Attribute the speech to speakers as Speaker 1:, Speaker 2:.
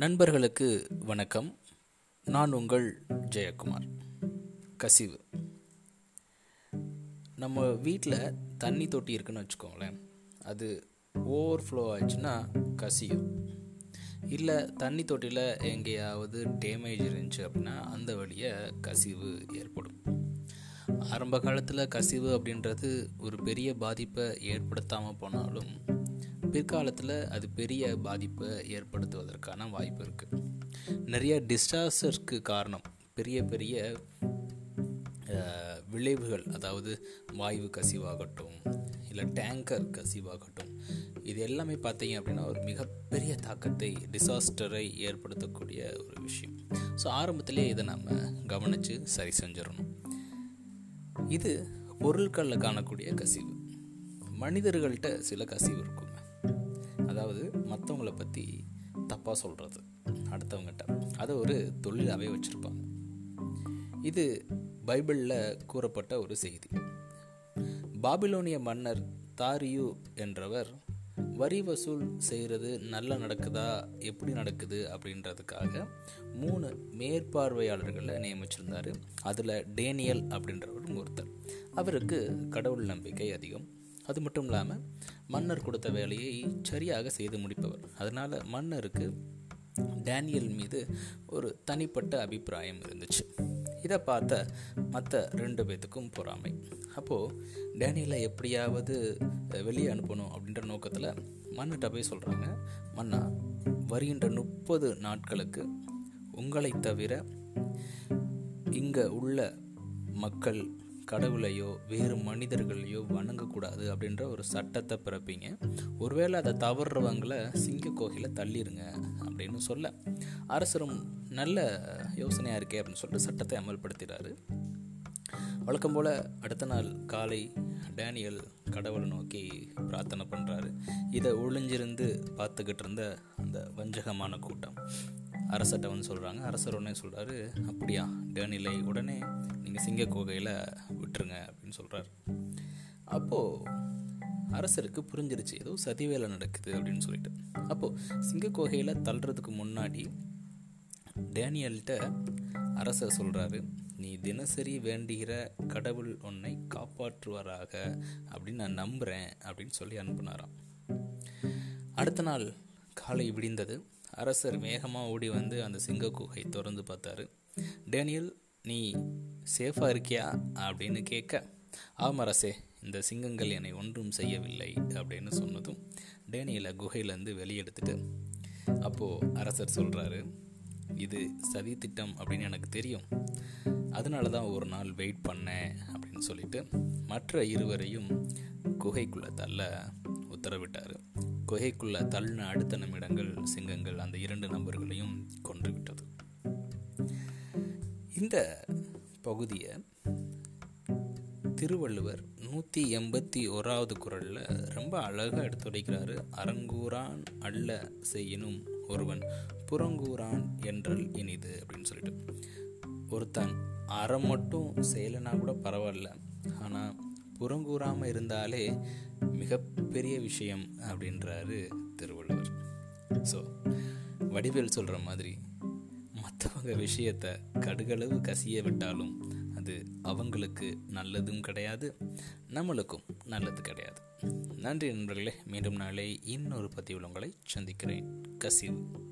Speaker 1: நண்பர்களுக்கு வணக்கம். நான் உங்கள் ஜெயக்குமார். கசிவு. நம்ம வீட்டில் தண்ணி தொட்டி இருக்குன்னு வச்சுக்கோங்களேன். அது ஓவர் ஃப்ளோ ஆச்சுன்னா கசியும். இல்லை தண்ணி தொட்டியில் எங்கேயாவது டேமேஜ் இருந்துச்சு அப்படின்னா அந்த வழியை கசிவு ஏற்படும். ஆரம்ப காலத்தில் கசிவு அப்படின்றது ஒரு பெரிய பாதிப்பை ஏற்படுத்தாமல் போனாலும் பிற்காலத்தில் அது பெரிய பாதிப்பை ஏற்படுத்துவதற்கான வாய்ப்பு இருக்குது நிறைய டிஸ்டாஸ்டர்ஸ்க்கு காரணம் பெரிய பெரிய விளைவுகள் அதாவது வாயு கசிவாகட்டும் இல்லை டேங்கர் கசிவாகட்டும் இது எல்லாமே பார்த்தீங்க அப்படின்னா ஒரு மிகப்பெரிய தாக்கத்தை டிசாஸ்டரை ஏற்படுத்தக்கூடிய ஒரு விஷயம். ஸோ ஆரம்பத்திலே இதை நம்ம கவனித்து சரி செஞ்சிடணும். இது பொருட்களில் காணக்கூடிய கசிவு. மனிதர்கள்ட்ட சில கசிவு இருக்கும். அதாவது மற்றவங்களை பற்றி தப்பாக சொல்கிறது அடுத்தவங்ககிட்ட அதை ஒரு தொழிலாகவே வச்சுருப்பாங்க. இது பைபிளில் கூறப்பட்ட ஒரு செய்தி. பாபிலோனிய மன்னர் தாரியு என்றவர் வரி வசூல் செய்கிறது நல்லா நடக்குதா? எப்படி நடக்குது? அப்படின்றதுக்காக மூணு மேற்பார்வையாளர்களை நியமிச்சிருந்தார். அதில் டேனியல் அப்படின்றவரும் ஒருத்தர். அவருக்கு கடவுள் நம்பிக்கை அதிகம். அது மட்டும் இல்லாமல் மன்னர் கொடுத்த வேலையை சரியாக செய்து முடிப்பவர். அதனால் மன்னருக்கு டேனியல் மீது ஒரு தனிப்பட்ட அபிப்பிராயம் இருந்துச்சு. இதை பார்த்த மற்ற ரெண்டு பேத்துக்கும் பொறாமை. அப்போது டேனியலை எப்படியாவது வெளியே அனுப்பணும் அப்படின்ற நோக்கத்தில் மன்னிட்ட போய் சொல்கிறாங்க மன்னா வருகின்ற முப்பது நாட்களுக்கு உங்களை தவிர இங்கே உள்ள மக்கள் கடவுளையோ வேறு மனிதர்களையோ வணங்கக்கூடாது அப்படின்ற ஒரு சட்டத்தை பிறப்பீங்க. ஒருவேளை அதை தவறுறவங்களை சிங்க கோகையில் தள்ளிடுங்க அப்படின்னு சொல்ல. அரசரும் நல்ல யோசனையாக இருக்கே அப்படின்னு சொல்லிட்டு சட்டத்தை அமல்படுத்துகிறாரு வழக்கம் போல் அடுத்த நாள் காலை டேனியல் கடவுளை நோக்கி பிரார்த்தனை பண்ணுறாரு இதை ஒளிஞ்சிருந்து பார்த்துக்கிட்டு இருந்த அந்த வஞ்சகமான கூட்டம். அரசர்கிட்ட வந்து சொல்கிறாங்க அரசர் உடனே சொல்கிறாரு அப்படியா டேனியலை உடனே நீங்கள் சிங்க கோகையில் விட்டுருங்க அப்படின்னு சொல்கிறார் அப்போது அரசருக்கு புரிஞ்சிருச்சு ஏதோ சதிவேலை நடக்குது அப்படின்னு சொல்லிட்டு. அப்போது சிங்க கோகையில் தள்ளுறதுக்கு முன்னாடி டேனியல்கிட்ட அரசர் சொல்கிறாரு நீ தினசரி வேண்டுகிற கடவுள் உன்னை காப்பாற்றுவாராக அப்படின்னு நான் நம்புகிறேன் அப்படின்னு சொல்லி அனுப்புனாராம். அடுத்த நாள் காலை விடிந்தது. அரசர் வேகமாக ஓடி வந்து அந்த சிங்க குகை திறந்து பார்த்தாரு. டேனியல் நீ சேஃபாக இருக்கியா? அப்படின்னு கேட்க ஆமாம் அரசே இந்த சிங்கங்கள் என்னை ஒன்றும் செய்யவில்லை அப்படின்னு சொன்னதும் டேனியலை குகையிலேருந்து வெளியெடுத்துட்டு அப்போது அரசர் சொல்கிறாரு இது சதி திட்டம் அப்படின்னு எனக்கு தெரியும். அதனால தான் ஒரு நாள் வெயிட் பண்ணேன் அப்படின்னு சொல்லிட்டு மற்ற இருவரையும் குகைக்குள்ளே தள்ள உத்தரவிட்டார். குகைக்குள்ள தள்ளின அடுத்த நிமிடங்கள் சிங்கங்கள் அந்த இரண்டு நபர்களையும் கொன்றுவிட்டது. இந்த பகுதியை திருவள்ளுவர் நூற்றி எண்பத்தி ஓராவது குரலில் ரொம்ப அழகாக எடுத்துரைக்கிறாரு. அரங்கூரான் அல்ல செய்யினும் ஒருவன் புறங்கூரான் என்றல் இனிது அப்படின்னு சொல்லிட்டு. ஒருத்தன் அறம் மட்டும் செய்யலைன்னா கூட பரவாயில்ல. ஆனால் புறங்கூறாமல் இருந்தாலே மிகப்பெரிய விஷயம் அப்படின்றாரு திருவள்ளுவர். ஸோ வடிவேல் சொல்கிற மாதிரி மற்றவங்க விஷயத்தை கடுகளவு கசிய விட்டாலும் அது அவங்களுக்கு நல்லதும் கிடையாது நம்மளுக்கும் நல்லது கிடையாது. நன்றி நண்பர்களே மீண்டும் நாளை இன்னொரு பதிவில் உங்களை சந்திக்கிறேன். கசிவு.